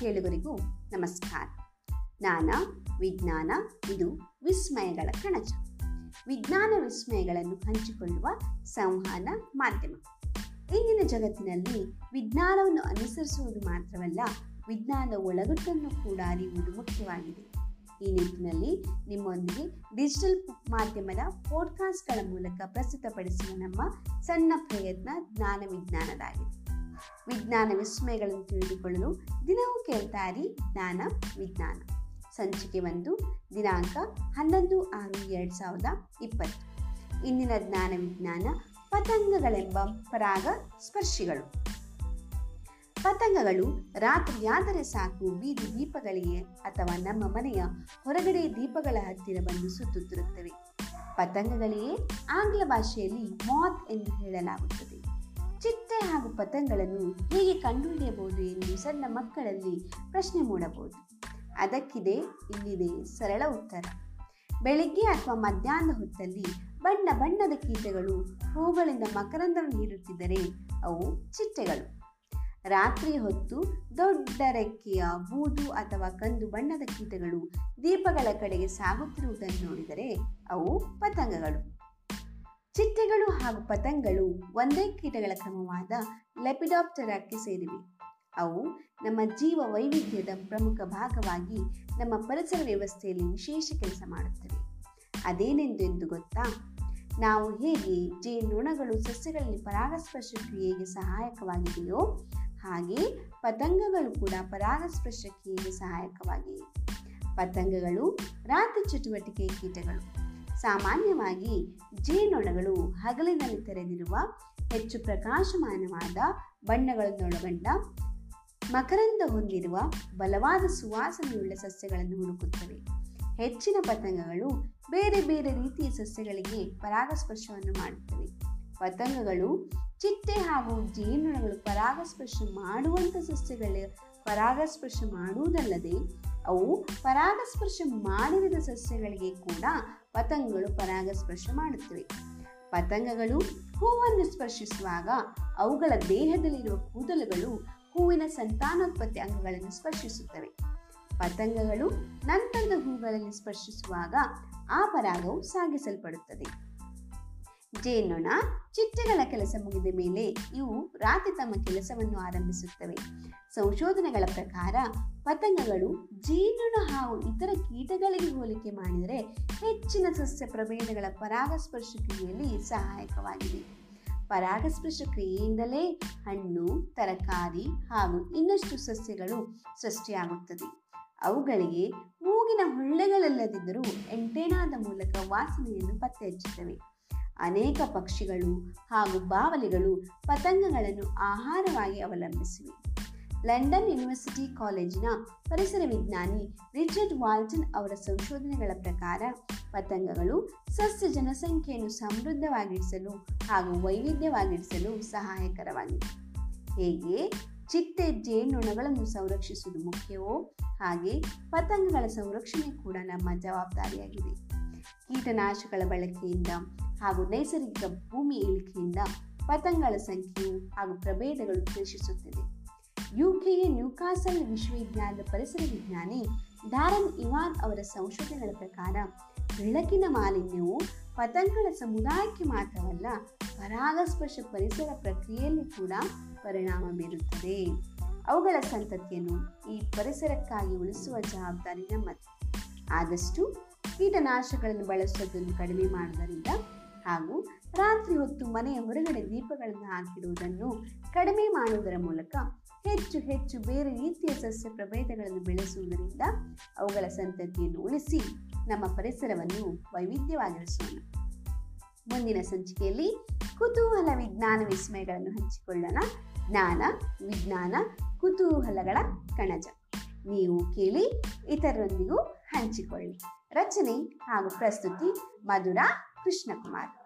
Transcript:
ಕೇಳುಗರಿಗೂ ನಮಸ್ಕಾರ. ಜ್ಞಾನ ವಿಜ್ಞಾನ, ಇದು ವಿಸ್ಮಯಗಳ ಕಣಜ. ವಿಜ್ಞಾನ ವಿಸ್ಮಯಗಳನ್ನು ಹಂಚಿಕೊಳ್ಳುವ ಸಂವಹನ ಮಾಧ್ಯಮ. ಇಂದಿನ ಜಗತ್ತಿನಲ್ಲಿ ವಿಜ್ಞಾನವನ್ನು ಅನುಸರಿಸುವುದು ಮಾತ್ರವಲ್ಲ ವಿಜ್ಞಾನ ಒಳಗಟ್ಟನ್ನು ಕೂಡ ಅರಿಯುವುದು ಮುಖ್ಯವಾಗಿದೆ. ಈ ನಿಟ್ಟಿನಲ್ಲಿ ನಿಮ್ಮೊಂದಿಗೆ ಡಿಜಿಟಲ್ ಮಾಧ್ಯಮದ ಪಾಡ್ಕಾಸ್ಟ್ಗಳ ಮೂಲಕ ಪ್ರಸ್ತುತಪಡಿಸುವ ನಮ್ಮ ಸಣ್ಣ ಪ್ರಯತ್ನ ಜ್ಞಾನ ವಿಜ್ಞಾನದಾಗಿದೆ. ವಿಜ್ಞಾನ ವಿಸ್ಮಯಗಳನ್ನು ತಿಳಿದುಕೊಳ್ಳಲು ದಿನವೂ ಕೇಳ್ತಾ ಜ್ಞಾನ ವಿಜ್ಞಾನ. ಸಂಚಿಕೆ ಒಂದು, ದಿನಾಂಕ ಹನ್ನೊಂದು ಆರು ಎರಡು ಸಾವಿರದ ಇಪ್ಪತ್ತು. ಇಂದಿನ ಜ್ಞಾನ ವಿಜ್ಞಾನ ಪತಂಗಗಳೆಂಬ ಪರಾಗ ಸ್ಪರ್ಶಿಗಳು. ಪತಂಗಗಳು ರಾತ್ರಿಯಾದರೆ ಸಾಕು ಬೀದಿ ದೀಪಗಳಿಗೆ ಅಥವಾ ನಮ್ಮ ಮನೆಯ ಹೊರಗಡೆ ದೀಪಗಳ ಹತ್ತಿರ ಬಂದು ಸುತ್ತುತ್ತಿರುತ್ತವೆ. ಪತಂಗಗಳಿಗೆ ಆಂಗ್ಲ ಭಾಷೆಯಲ್ಲಿ ಮಾತ್ ಎಂದು ಹೇಳಲಾಗುತ್ತದೆ. ಚಿಟ್ಟೆ ಹಾಗೂ ಪತಂಗಗಳನ್ನು ಹೇಗೆ ಕಂಡುಹಿಡಿಯಬಹುದು ಎಂದು ಸಣ್ಣ ಮಕ್ಕಳಲ್ಲಿ ಪ್ರಶ್ನೆ ಮೂಡಬಹುದು. ಅದಕ್ಕಿದೆ, ಇಲ್ಲಿದೆ ಸರಳ ಉತ್ತರ. ಬೆಳಗ್ಗೆ ಅಥವಾ ಮಧ್ಯಾಹ್ನದ ಹೊತ್ತಲ್ಲಿ ಬಣ್ಣ ಬಣ್ಣದ ಕೀಟಗಳು ಹೂಗಳಿಂದ ಮಕರಂದವನ್ನು ನೀಡುತ್ತಿದ್ದರೆ ಅವು ಚಿಟ್ಟೆಗಳು ರಾತ್ರಿ ಹೊತ್ತು ದೊಡ್ಡ ರೆಕ್ಕೆಯ ಬೂದು ಅಥವಾ ಕಂದು ಬಣ್ಣದ ಕೀಟಗಳು ದೀಪಗಳ ಕಡೆಗೆ ಸಾಗುತ್ತಿರುವುದನ್ನು ನೋಡಿದರೆ ಅವು ಪತಂಗಗಳು. ಚಿಟ್ಟೆಗಳು ಹಾಗೂ ಪತಂಗಗಳು ಒಂದೇ ಕೀಟಗಳ ಕ್ರಮವಾದ ಲೆಪಿಡಾಪ್ಟೆರಾಕ್ಕೆ ಸೇರಿವೆ. ಅವು ನಮ್ಮ ಜೀವ ವೈವಿಧ್ಯದ ಪ್ರಮುಖ ಭಾಗವಾಗಿ ನಮ್ಮ ಪರಿಸರ ವ್ಯವಸ್ಥೆಯಲ್ಲಿ ವಿಶೇಷ ಕೆಲಸ ಮಾಡುತ್ತವೆ. ಅದೇನೆಂದು ಎಂದು ಗೊತ್ತಾ? ನಾವು ಹೇಗೆ ಜೇನುಣಗಳು ಸಸ್ಯಗಳಲ್ಲಿ ಪರಾಗಸ್ಪರ್ಶ ಕ್ರಿಯೆಗೆ ಸಹಾಯಕವಾಗಿದೆಯೋ, ಹಾಗೆ ಪತಂಗಗಳು ಕೂಡ ಪರಾಗಸ್ಪರ್ಶ ಕ್ರಿಯೆಗೆ ಸಹಾಯಕವಾಗಿವೆ. ಪತಂಗಗಳು ರಾತ್ರಿ ಚಟುವಟಿಕೆ ಕೀಟಗಳು. ಸಾಮಾನ್ಯವಾಗಿ ಜೇನೊಣಗಳು ಹಗಲಿನಲ್ಲಿ ತೆರೆದಿರುವ ಹೆಚ್ಚು ಪ್ರಕಾಶಮಾನವಾದ ಬಣ್ಣಗಳನ್ನೊಳಗೊಂಡ ಮಕರಂದ ಹೊಂದಿರುವ ಬಲವಾದ ಸುವಾಸನೆಯುಳ್ಳ ಸಸ್ಯಗಳನ್ನು ಹುಡುಕುತ್ತವೆ. ಹೆಚ್ಚಿನ ಪತಂಗಗಳು ಬೇರೆ ಬೇರೆ ರೀತಿಯ ಸಸ್ಯಗಳಿಗೆ ಪರಾಗಸ್ಪರ್ಶವನ್ನು ಮಾಡುತ್ತವೆ. ಪತಂಗಗಳು ಚಿಟ್ಟೆ ಹಾಗೂ ಜೇನುನೊಣಗಳು ಪರಾಗಸ್ಪರ್ಶ ಮಾಡುವಂಥ ಸಸ್ಯಗಳ ಪರಾಗಸ್ಪರ್ಶ ಮಾಡುವುದಲ್ಲದೆ ಅವು ಪರಾಗಸ್ಪರ್ಶ ಮಾಡಿದ ಸಸ್ಯಗಳಿಗೆ ಕೂಡ ಪತಂಗಗಳು ಪರಾಗಸ್ಪರ್ಶ ಮಾಡುತ್ತವೆ. ಪತಂಗಗಳು ಹೂವನ್ನು ಸ್ಪರ್ಶಿಸುವಾಗ ಅವುಗಳ ದೇಹದಲ್ಲಿರುವ ಕೂದಲುಗಳು ಹೂವಿನ ಸಂತಾನೋತ್ಪತ್ತಿ ಅಂಗಗಳನ್ನು ಸ್ಪರ್ಶಿಸುತ್ತವೆ. ಪತಂಗಗಳು ನಂತರದ ಹೂಗಳಲ್ಲಿ ಸ್ಪರ್ಶಿಸುವಾಗ ಆ ಪರಾಗವು ಸಾಗಿಸಲ್ಪಡುತ್ತದೆ. ಜೇನೊಣ ಚಿಟ್ಟೆಗಳ ಕೆಲಸ ಮುಗಿದ ಮೇಲೆ ಇವು ರಾತ್ರಿ ತಮ್ಮ ಕೆಲಸವನ್ನು ಆರಂಭಿಸುತ್ತವೆ. ಸಂಶೋಧನೆಗಳ ಪ್ರಕಾರ ಪತಂಗಗಳು ಜೇನೊಣ ಹಾಗೂ ಇತರ ಕೀಟಗಳಿಗೆ ಹೋಲಿಕೆ ಮಾಡಿದರೆ ಹೆಚ್ಚಿನ ಸಸ್ಯ ಪ್ರಭೇದಗಳ ಪರಾಗಸ್ಪರ್ಶ ಕ್ರಿಯೆಯಲ್ಲಿ ಸಹಾಯಕವಾಗಿದೆ. ಪರಾಗಸ್ಪರ್ಶ ಕ್ರಿಯೆಯಿಂದಲೇ ಹಣ್ಣು, ತರಕಾರಿ ಹಾಗೂ ಇನ್ನಷ್ಟು ಸಸ್ಯಗಳು ಸೃಷ್ಟಿಯಾಗುತ್ತದೆ. ಅವುಗಳಿಗೆ ಮೂಗಿನ ಹೊಳ್ಳೆಗಳಲ್ಲದಿದ್ದರೂ ಎಂಟೇನಾದ ಮೂಲಕ ವಾಸನೆಯನ್ನು ಪತ್ತೆ ಹಚ್ಚುತ್ತವೆ ಅನೇಕ ಪಕ್ಷಿಗಳು ಹಾಗೂ ಬಾವಲಿಗಳು ಪತಂಗಗಳನ್ನು ಆಹಾರವಾಗಿ ಅವಲಂಬಿಸಿವೆ. ಲಂಡನ್ ಯೂನಿವರ್ಸಿಟಿ ಕಾಲೇಜಿನ ಪರಿಸರ ವಿಜ್ಞಾನಿ ರಿಚರ್ಡ್ ವಾಲ್ಟನ್ ಅವರ ಸಂಶೋಧನೆಗಳ ಪ್ರಕಾರ, ಪತಂಗಗಳು ಸಸ್ಯ ಜನಸಂಖ್ಯೆಯನ್ನು ಸಮೃದ್ಧವಾಗಿರಿಸಲು ಹಾಗೂ ವೈವಿಧ್ಯವಾಗಿರಿಸಲು ಸಹಾಯಕರವಾಗಿವೆ. ಹೇಗೆ? ಚಿಟ್ಟೆ ಜೇನುಣಗಳನ್ನು ಸಂರಕ್ಷಿಸುವುದು ಮುಖ್ಯವೋ? ಹಾಗೆ ಪತಂಗಗಳ ಸಂರಕ್ಷಣೆ ಕೂಡ ನಮ್ಮ ಜವಾಬ್ದಾರಿಯಾಗಿದೆ. ಕೀಟನಾಶಕಗಳ ಬಳಕೆಯಿಂದ ಹಾಗೂ ನೈಸರ್ಗಿಕ ಭೂಮಿ ಇಳಿಕೆಯಿಂದ ಪತಂಗಗಳ ಸಂಖ್ಯೆಯು ಹಾಗೂ ಪ್ರಭೇದಗಳು ಕ್ಷೀಣಿಸುತ್ತಿದೆ ಯುಕೆಯ ನ್ಯೂಕಾಸಲ್ ವಿಶ್ವವಿದ್ಯಾಲಯದ ಪರಿಸರ ವಿಜ್ಞಾನಿ ಧಾರನ್ ಇವಾನ್ ಅವರ ಸಂಶೋಧನೆಗಳ ಪ್ರಕಾರ ಬೆಳಕಿನ ಮಾಲಿನ್ಯವು ಪತಂಗಗಳ ಸಮುದಾಯಕ್ಕೆ ಮಾತ್ರವಲ್ಲ, ಪರಾಗಸ್ಪರ್ಶ ಪರಿಸರ ಪ್ರಕ್ರಿಯೆಯಲ್ಲಿ ಕೂಡ ಪರಿಣಾಮ ಬೀರುತ್ತದೆ. ಅವುಗಳ ಸಂತತಿಯನ್ನು ಈ ಪರಿಸರಕ್ಕಾಗಿ ಉಳಿಸುವ ಜವಾಬ್ದಾರಿ ನಮ್ಮದು. ಆದಷ್ಟು ಕೀಟನಾಶಕಗಳನ್ನು ಬಳಸುವುದನ್ನು ಕಡಿಮೆ ಮಾಡುವುದರಿಂದ ಹಾಗೂ ರಾತ್ರಿ ಹೊತ್ತು ಮನೆಯ ಹೊರಗಡೆ ದೀಪಗಳನ್ನು ಹಾಕಿಡುವುದನ್ನು ಕಡಿಮೆ ಮಾಡುವುದರ ಮೂಲಕ ಹೆಚ್ಚು ಹೆಚ್ಚು ಬೇರೆ ರೀತಿಯ ಸಸ್ಯ ಪ್ರಭೇದಗಳನ್ನು ಬೆಳೆಸುವುದರಿಂದ ಅವುಗಳ ಸಂತತಿಯನ್ನು ಉಳಿಸಿ ನಮ್ಮ ಪರಿಸರವನ್ನು ವೈವಿಧ್ಯವಾಗಿರಿಸೋಣ. ಮುಂದಿನ ಸಂಚಿಕೆಯಲ್ಲಿ ಕುತೂಹಲ ವಿಜ್ಞಾನ ವಿಸ್ಮಯಗಳನ್ನು ಹಂಚಿಕೊಳ್ಳೋಣ. ಜ್ಞಾನ, ವಿಜ್ಞಾನ, ಕುತೂಹಲಗಳ ಕಣಜ. ನೀವು ಕೇಳಿ ಇತರರೊಂದಿಗೂ ಹಂಚಿಕೊಳ್ಳಿ. ರಚನೆ ಹಾಗೂ ಪ್ರಸ್ತುತಿ ಮಧುರಾ ಕೃಷ್ಣಕುಮಾರ್.